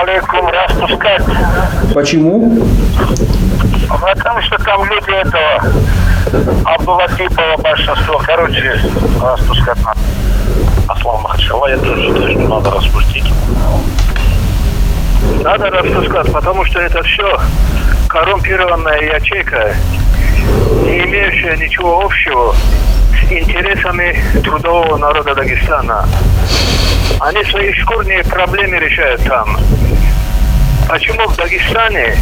алейкум, распускать. Почему? Потому что там люди этого Абдулатипова большинство. Короче, распускать надо. Аслан Махачала, я тоже считаю, что надо распустить. Надо распускать, потому что это все коррумпированная ячейка, не имеющая ничего общего с интересами трудового народа Дагестана. Они свои шкурные проблемы решают там. Почему в Дагестане,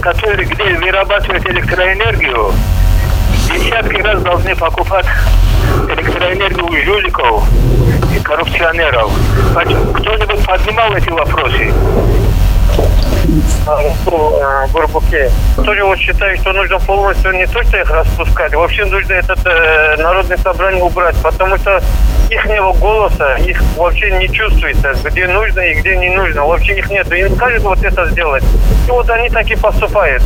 который, где вырабатывают электроэнергию, десятки раз должны покупать электроэнергию у жуликов и коррупционеров? Кто-нибудь поднимал эти вопросы? По Бурбуке. Тоже вот считаю, что нужно полностью не то, что их распускать, вообще нужно этот э, народное собрание убрать, потому что их голоса, их вообще не чувствуется, где нужно и где не нужно. Вообще их нет. Им скажут вот это сделать. И вот они так и поступают.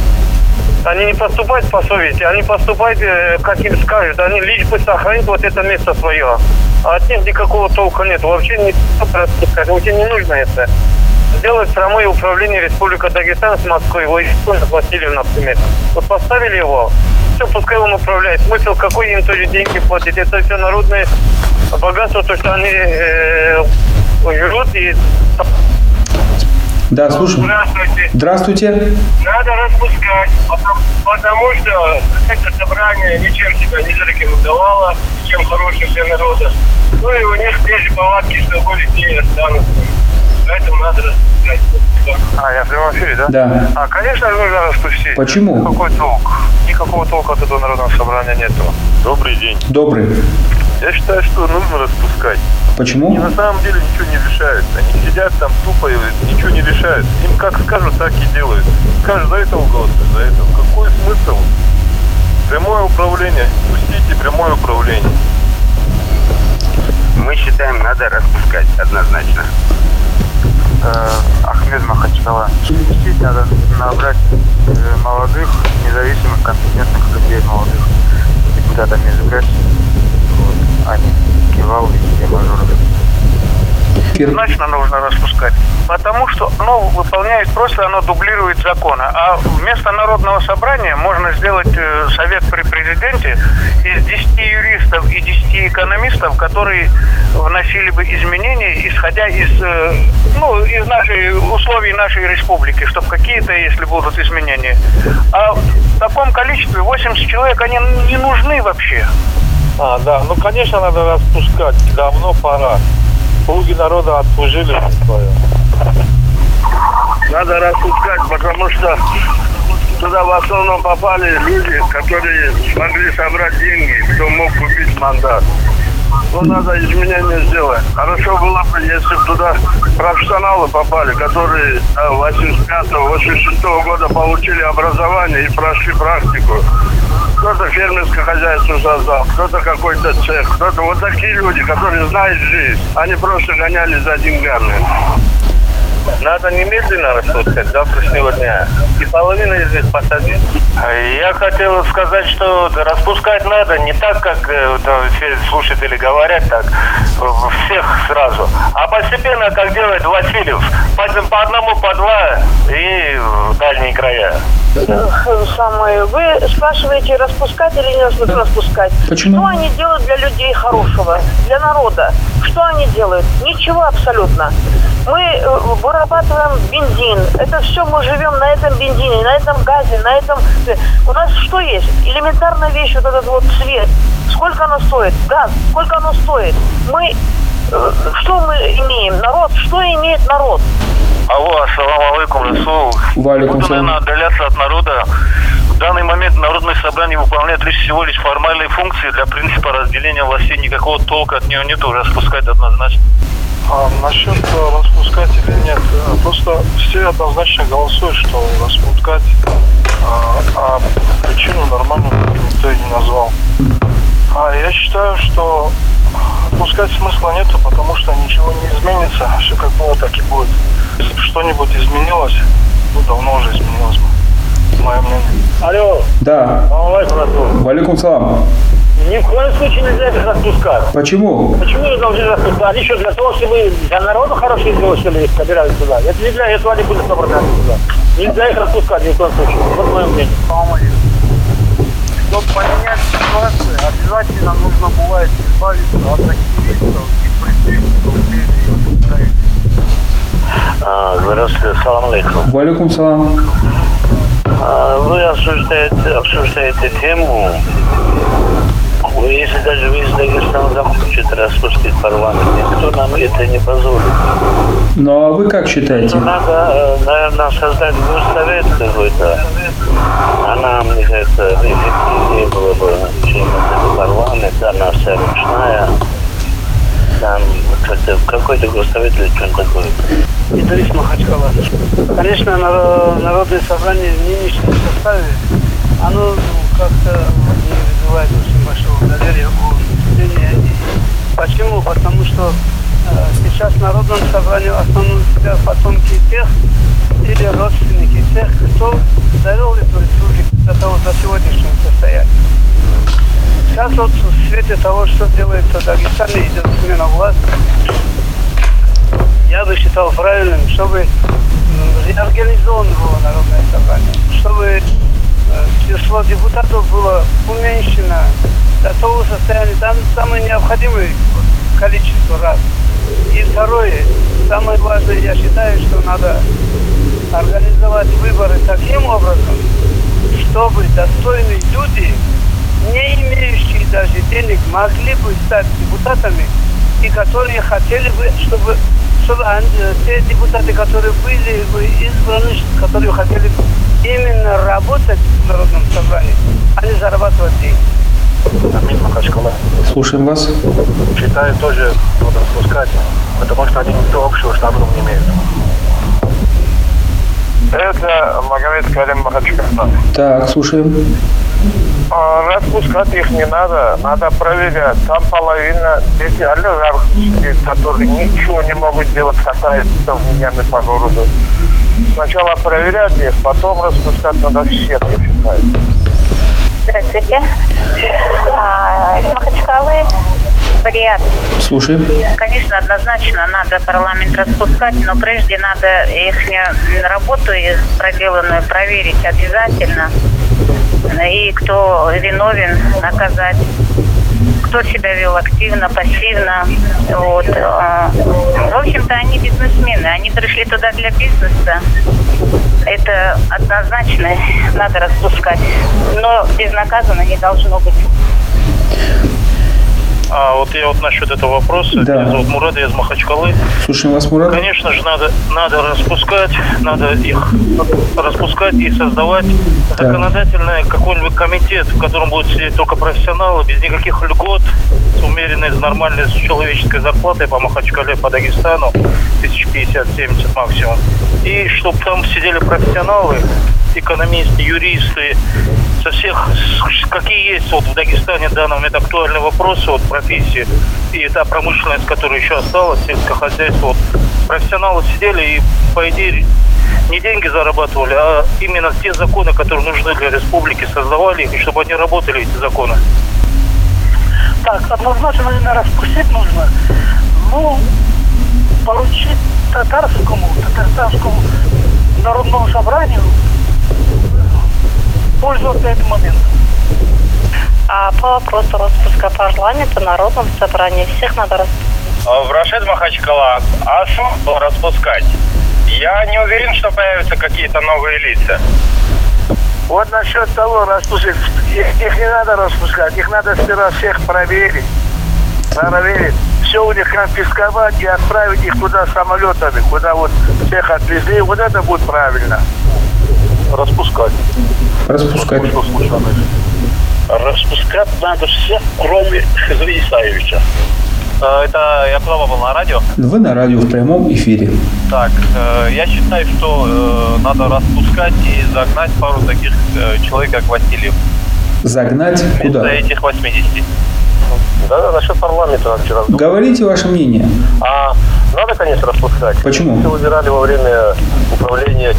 Они не поступают по совести, они поступают, э, как им скажут. Они лишь бы сохранить вот это место свое. А от них никакого толка нет. Вообще не распускать. Вообще не нужно это сделать прямое управление Республика Дагестан с Москвой, его Васильев, например. Вот поставили его, все, пускай он управляет. Смысл, какой им тоже деньги платить? Это все народное богатство, то, что они э, жрут и... Да, слушай. Здравствуйте. Здравствуйте. Надо распускать, потому, потому что это собрание ничем себя не зарекомендовало, ничем хорошим для народа. Ну и у них те же повадки, что были, те и останутся. Поэтому надо распускать. А, я в прямом эфире, да? Да. А, конечно, нужно распустить. Почему? Какой толк? Никакого толка от этого народного собрания нету. Добрый день. Добрый. Я считаю, что нужно распускать. Почему? Они на самом деле ничего не решают. Они сидят там тупо и ничего не решают. Им как скажут, так и делают. Скажут, за этого голосуют, за этого. Какой смысл? Прямое управление. Пустите прямое управление. Мы считаем, надо распускать однозначно. Э, Ахмед Махачкала. Пустить надо набрать э, молодых, независимых, компетентных людей, молодых депутатами СГС, вот, а не кивал и мажоров. Однозначно нужно распускать. Потому что оно выполняет, просто оно дублирует законы. А вместо Народного собрания можно сделать э, совет при президенте из 10 юристов и 10 экономистов, которые вносили бы изменения, исходя из, э, ну, из нашей, условий нашей республики, чтобы какие-то, если будут изменения. А в таком количестве 80 человек, они не нужны вообще. А, да, ну, конечно, надо распускать. Давно пора. Слуги народа отслужили свое. Надо распускать, потому что туда в основном попали люди, которые смогли собрать деньги, кто мог купить мандат. Ну, надо изменения сделать. Хорошо было бы, если бы туда профессионалы попали, которые 85-86 года получили образование и прошли практику. Кто-то фермерское хозяйство создал, кто-то какой-то цех, кто-то вот такие люди, которые знают жизнь. Они просто гонялись за деньгами. Надо немедленно распускать завтрашнего дня. И половину из них посадить. Я хотел сказать, что распускать надо не так, как э, там, все слушатели говорят, так всех сразу, а постепенно, как делает Васильев. По, по одному, по два и в дальние края. самое. Вы спрашиваете, распускать или не распускать? Почему? Что они делают для людей хорошего, для народа? Что они делают? Ничего абсолютно. Мы э, вырабатываем бензин. Это все мы живем на этом бензине, на этом газе, на этом... У нас что есть? Элементарная вещь, вот этот вот цвет. Сколько оно стоит? Газ. Сколько оно стоит? Мы... э, Что мы имеем? Народ. Что имеет народ? Алло, ассаламу алейкум, Расул. Валикум наверное, отдаляться от народа. В данный момент Народное собрание выполняет лишь всего лишь формальные функции для принципа разделения властей. Никакого толка от нее нету, распускать однозначно. А насчет э, распускать или нет, э, просто все однозначно голосуют, что распускать, а, а причину нормальную никто и не назвал. А я считаю, что отпускать смысла нету, потому что ничего не изменится, все как было, так и будет. Если бы что-нибудь изменилось, ну давно уже изменилось бы, мое мнение. Алло, Да. Расул. Валикум салам. Ни в коем случае нельзя их распускать. Почему? Почему не должны распускать? Они что, для того, чтобы для народа хорошие сделать, что ли, их собирают сюда? Это не для этого они будут собраны сюда. Нельзя их распускать ни в коем случае. Вот мое мнение. Чтобы поменять ситуацию, обязательно нужно бывает избавиться от активистов и А, Здравствуйте, салам алейкум. Валикум салам. А, Вы обсуждаете, обсуждаете тему, если даже вы из Дагестана захочет распустить парламент, никто нам это не позволит. Ну а вы как считаете? Надо, э, наверное, создать госсовет какой-то. Она, мне кажется, эффективнее было бы, чем этот парламент, она вся ручная. Там как-то какой-то госсовет или что-нибудь такое. Идрис Махачкала. Конечно, наро- Народное собрание в нынешнем составе, оно как-то не вызывает очень большого доверия у населения. И Почему? Потому что э, сейчас в Народном собрании в основном себя потомки тех или родственники тех, кто довел эту республику до того до сегодняшнего состояния. Сейчас вот в свете того, что делается в Дагестане, идет смена власти, я бы считал правильным, чтобы реорганизовано было Народное собрание, чтобы число депутатов было уменьшено до того состояния, там самое необходимое количество раз. И второе, самое важное, я считаю, что надо организовать выборы таким образом, чтобы достойные люди, не имеющие даже денег, могли бы стать депутатами и которые хотели бы, чтобы, чтобы э, те депутаты, которые были бы избраны, которые хотели бы именно работать в Народном собрании, а не зарабатывать деньги. Амин Махачкала. Слушаем вас. Считаю, тоже надо распускать, потому что они ничего общего с народом не имеют. Это Магомед Карим Махачкала. Так, слушаем. А, Распускать их не надо, надо проверять. Там половина дети олигархов, которые ничего не могут делать, катаются в по городу. Сначала проверять их, потом распускать надо всех, я считаю. Здравствуйте. А, из Махачкалы. Вариант. Слушаем. Конечно, однозначно надо парламент распускать, но прежде надо их работу проделанную проверить обязательно. И кто виновен, наказать. Кто себя вел активно, пассивно. Вот. а, В общем-то, они бизнесмены. Они пришли туда для бизнеса. Это однозначно надо распускать. Но безнаказанно не должно быть. А вот я вот насчет этого вопроса, Да. меня зовут Мурат, я из Махачкалы. Слушаем вас, Мурат. Конечно же, надо, надо распускать, надо их распускать и создавать законодательный какой-нибудь комитет, в котором будут сидеть только профессионалы, без никаких льгот, с умеренной, с нормальной с человеческой зарплатой по Махачкале, по Дагестану, 1050-70 максимум. И чтобы там сидели профессионалы, экономисты, юристы, со всех, какие есть вот в Дагестане в данный момент актуальные вопросы вот профессии и та промышленность, которая еще осталась, сельское хозяйство, профессионалы сидели и, по идее, не деньги зарабатывали, а именно те законы, которые нужны для республики, создавали их, и чтобы они работали, эти законы. Так, однозначно, наверное, распустить нужно. Ну, поручить татарскому, татарстанскому народному собранию пользоваться этим моментом. А по вопросу распуска парламента, народном собрании всех надо распустить. В Рашид Махачкала, а смысл распускать? Я не уверен, что появятся какие-то новые лица. Вот насчет того распустить, их, их не надо распускать, их надо сперва всех проверить. Проверить. Все у них конфисковать и отправить их туда самолетами, куда вот всех отвезли. Вот это будет правильно. Распускать. Распускать. Что случилось? Распускать надо всех, кроме Хазри Исаевича. Это я был на радио. Вы на радио в прямом эфире. Так, э, я считаю, что э, надо распускать и загнать пару таких э, человек, как Васильев. Загнать Вместо куда? этих 80. Да, да, насчет парламента надо вчера. Говорите ваше мнение. А надо, конечно, распускать. Почему? Мы выбирали во время управления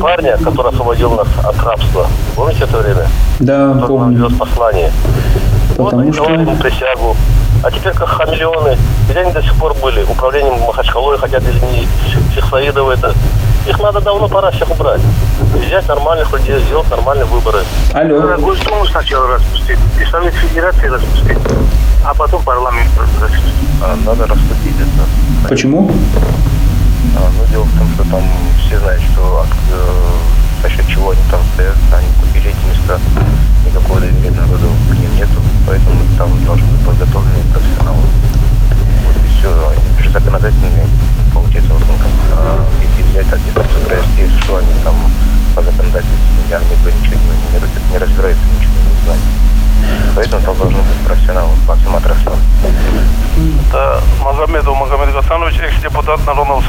парня, который освободил нас от рабства. Помните это время? Да, нам помню. вез послание. Потому вот что- им присягу. А теперь как хамелеоны. Где они до сих пор были? Управлением Махачкалой хотят или не всех Саидов это. Их надо давно пора всех убрать. Взять нормальных людей, сделать нормальные выборы. Алло. Надо Госдуму сначала распустить, и Совет Федерации распустить, а потом парламент распустить. Надо распустить это. Почему? А, ну, дело в том, что там все знают, что э,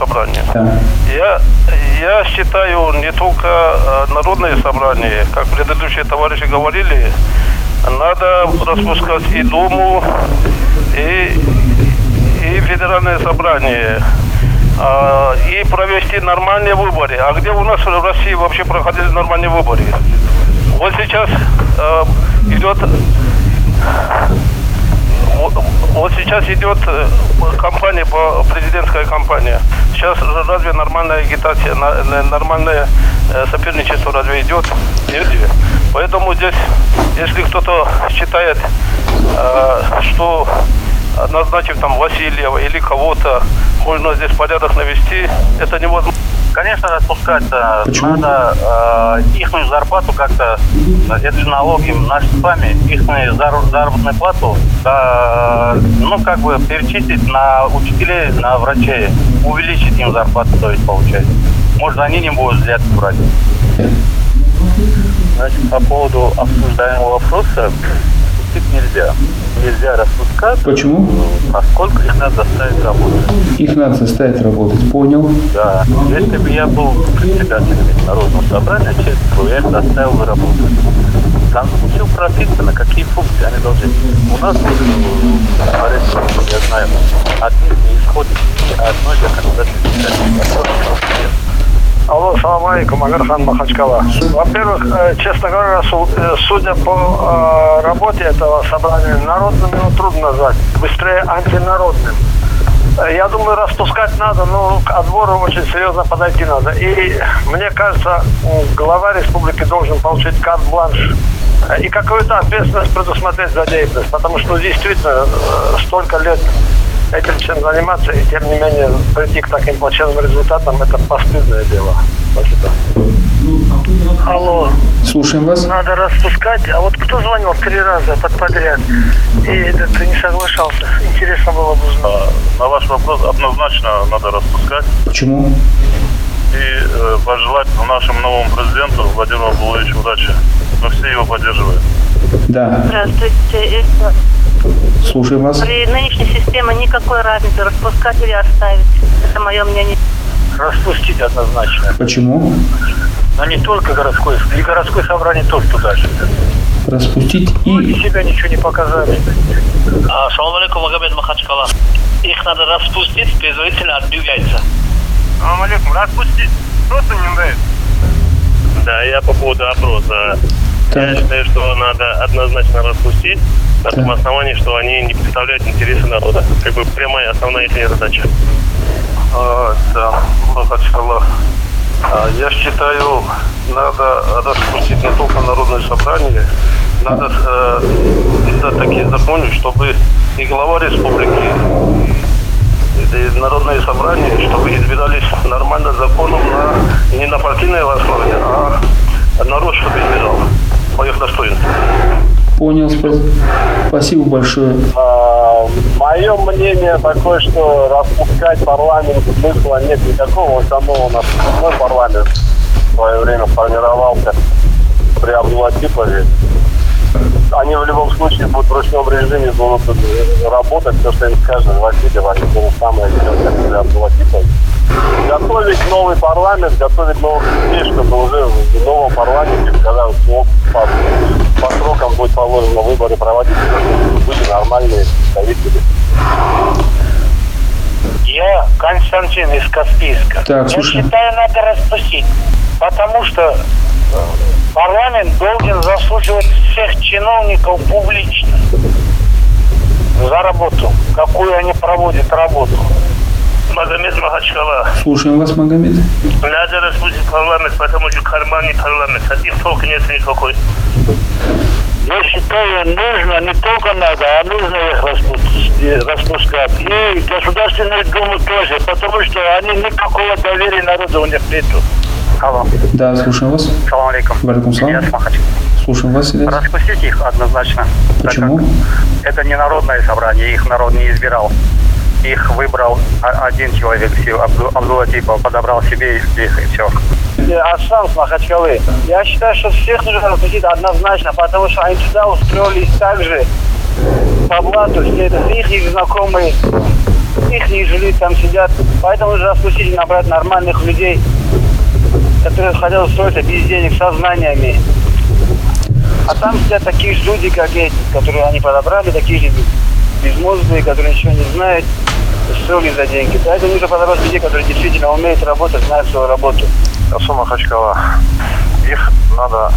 собрания. Да. Я, я считаю, не только э, народные собрания, как предыдущие товарищи говорили, надо распускать и Думу, и, и Федеральное собрание, а, и провести нормальные выборы. А где у нас в России вообще проходили нормальные выборы? Вот сейчас э, идет вот, вот сейчас идет э, кампания по президентская кампания. Сейчас разве нормальная агитация, нормальное э, соперничество разве идет? Же. Поэтому здесь, если кто-то считает, э, что назначив там Васильева или кого-то, можно здесь порядок навести, это невозможно. Конечно, распускаться Почему? надо э, их зарплату как-то, э, это же налоги наши с вами, их заработную плату, да, ну, как бы перечислить на учителей, на врачей, увеличить им зарплату, то есть, получается. Может, они не будут взятки брать. Значит, по поводу обсуждаемого вопроса, распустить нельзя. Нельзя распускать, Почему? поскольку их надо заставить работать. Их надо заставить работать. Понял. Да. Если бы я был председателем Народного собрания, честно я их заставил бы работать. Там все прописано, какие функции они должны. У нас, э, я знаю, от них не исходит ни одной законодательной Алло, салам алейкум, Агархан Махачкала. Во-первых, э, честно говоря, э, судя по э, работе этого собрания, народным его трудно назвать, быстрее антинародным. Я думаю, распускать надо, но к отбору очень серьезно подойти надо. И мне кажется, глава республики должен получить карт-бланш и какую-то ответственность предусмотреть за деятельность, потому что действительно столько лет этим всем заниматься, и тем не менее прийти к таким плачевным результатам, это постыдное дело. Спасибо. Алло, Слушаем вас. надо распускать, а вот кто звонил три раза под подряд, и этот не соглашался, интересно было бы узнать. На ваш вопрос однозначно надо распускать Почему? и э, пожелать нашему новому президенту Владимиру Абдуловичу удачи. Мы все его поддерживаем. Да. Здравствуйте. Слушаем вас. При нынешней системе никакой разницы распускать или оставить. Это мое мнение. Распустить однозначно. Почему? Но не только городской, и городское собрание тоже туда же. Распустить И и... себя ничего не показали. Салам алейкум, Магомед Махачкала. Их надо распустить, предварительно отбив яйца. Салам алейкум, распустить. Просто не нравится. Да, я по поводу опроса. Я Так. считаю, что надо однозначно распустить на том основании, что они не представляют интересы народа. Как бы прямая основная их задача. А, да, Махачкала. А, Я считаю, надо распустить не только народное собрание, надо э, такие законы, чтобы и глава республики, и народные собрания, чтобы избирались нормально законом на, не на партийной основе, а народ, чтобы избирал по их достоинству. Понял. спа- Спасибо большое. Мое мнение такое, что распускать парламент смысла нет никакого. Он само у нас мой парламент в свое время формировался при Абдулатипове. Они в любом случае будут в ручном режиме будут работать, все, что им скажет Васильев, они то же самое делают, как при Абдулатипове. Готовить новый парламент, готовить новых людей, чтобы уже в новом парламенте, когда вот по, по срокам будет положено выборы проводить, чтобы были нормальные представители. Я Константин из Каспийска. Так, Я слушай. считаю, надо распустить. Потому что э, парламент должен заслуживать всех чиновников публично. за работу, какую они проводят работу. Магомед Махачкала. Слушаем вас, Магомед. Надо распустить парламент, потому что карманный парламент, от них толка нет никакой. Я считаю, нужно, не только надо, а нужно их распустить, распускать. И Государственную Думу тоже, потому что они никакого доверия народу у них нету. Алло. Да, слушаем вас. Салам алейкум. Валикум салам. Ильяс. Слушаем вас, Ильяс. Распустите их однозначно. Почему? Это не народное собрание, их народ не избирал. Их выбрал один человек, Сил Абду- Абдулатипов, подобрал себе их, и все. Асан с Махачкалы. Я считаю, что всех нужно распустить однозначно, потому что они сюда устроились так же по блату, все это их, знакомые, их жили там сидят. Поэтому нужно распустить и набрать нормальных людей, которые хотят устроиться без денег, со знаниями. А там сидят такие же люди, как эти, которые они подобрали, такие же безмозглые, которые ничего не знают, устроили за деньги. Поэтому нужно подобрать людей, которые действительно умеют работать, знают свою работу. Асу Махачкала. Их надо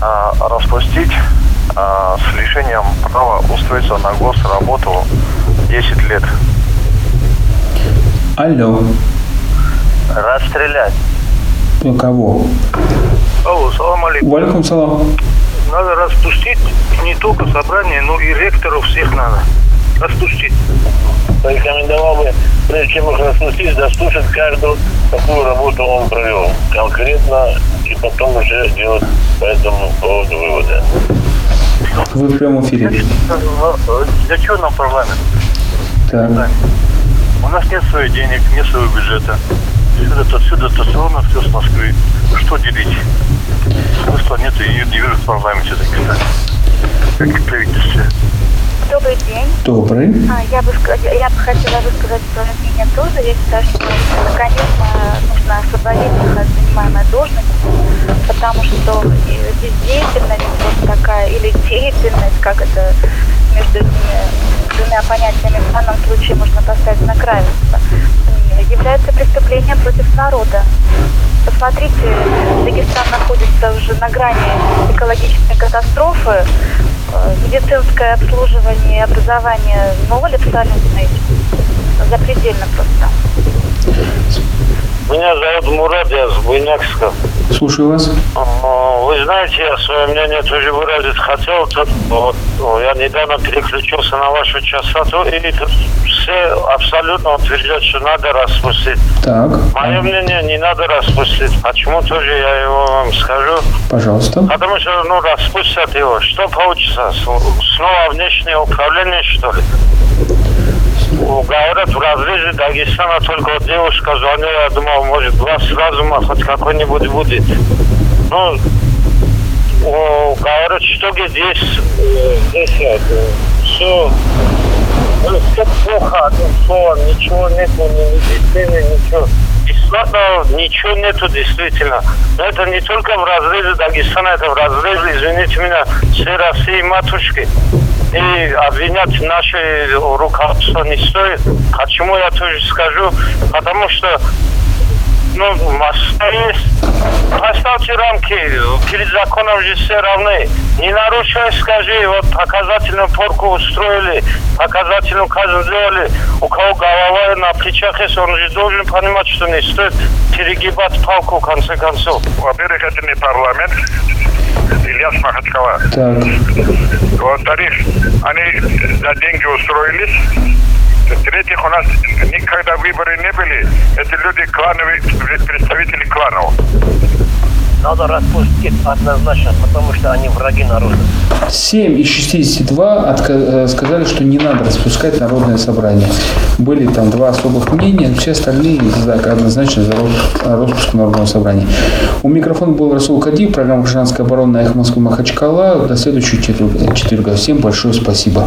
а, распустить а, с лишением права устроиться на госработу 10 лет. Алло. Расстрелять. Ну, Кого? Алло, салам алейкум. Валикум салам. Надо распустить не только собрание, но и ректоров всех надо. Распустить. Порекомендовал бы, прежде чем их распустить, дослушать каждую, какую работу он провел. Конкретно, и потом уже делать по этому поводу выводы. Вы в прямом эфире. Для чего нам парламент? Так. У нас нет своих денег, нет своего бюджета. Все это все дотационно, все с Москвы. Что делить? Смысла нет и не вижу в парламенте таких, как и правительстве. Добрый день. Добрый. А, Я бы, я бы хотела высказать свое мнение тоже. Я считаю, что, конечно, нужно освободить их от занимаемой должности, потому что бездеятельность вот такая, или деятельность, как это между этими двумя понятиями в данном случае можно поставить на м, является преступлением против народа. Посмотрите, Дагестан находится уже на грани экологической катастрофы. Медицинское обслуживание и образование ноль абсолютный. Запредельно просто. Меня зовут Мурат, я с Буйнакска. Слушаю вас. А, Вы знаете, я свое мнение тоже выразить хотел. Тут, вот, я недавно переключился на вашу частоту, и тут все абсолютно утверждают, что надо распустить. Так. Мое мнение, не надо распустить. Почему тоже я его вам скажу? Пожалуйста. Потому что, ну, распустят его. Что получится? Снова внешнее управление, что ли? Говорят, в разрезе Дагестана только вот девушка звонила, я думал, может, глаз разума хоть какой-нибудь будет. Ну, говорят, что здесь, э, здесь все, все плохо, одним словом, ничего нету, ни медицины, ничего. Бесплатно ничего нету действительно. Но это не только в разрезе Дагестана, это в разрезе, извините меня, всей России матушки. И обвинять наше руководство не стоит. Почему я тоже скажу? Потому что ну, Москва есть. Поставьте рамки. Перед законом же все равны. Не нарушай, скажи. Вот показательную порку устроили, показательную казнь сделали. У кого голова на плечах есть, он же должен понимать, что не стоит перегибать палку в конце концов. Во-первых, это не парламент. Ильяс Махачкала. Так. Во-вторых, они за деньги устроились. В-третьих, у нас никогда выборы не были. Эти люди клановые, представители кланов. Надо распустить однозначно, потому что они враги народа. 7 из 62 отка- э, сказали, что не надо распускать народное собрание. Были там два особых мнения, все остальные за- однозначно за рос- распуск народного собрания. У микрофона был Расул Кадив, программа «Гражданская оборона» на Эхо Москвы Махачкала. До следующего четверга. Всем большое спасибо.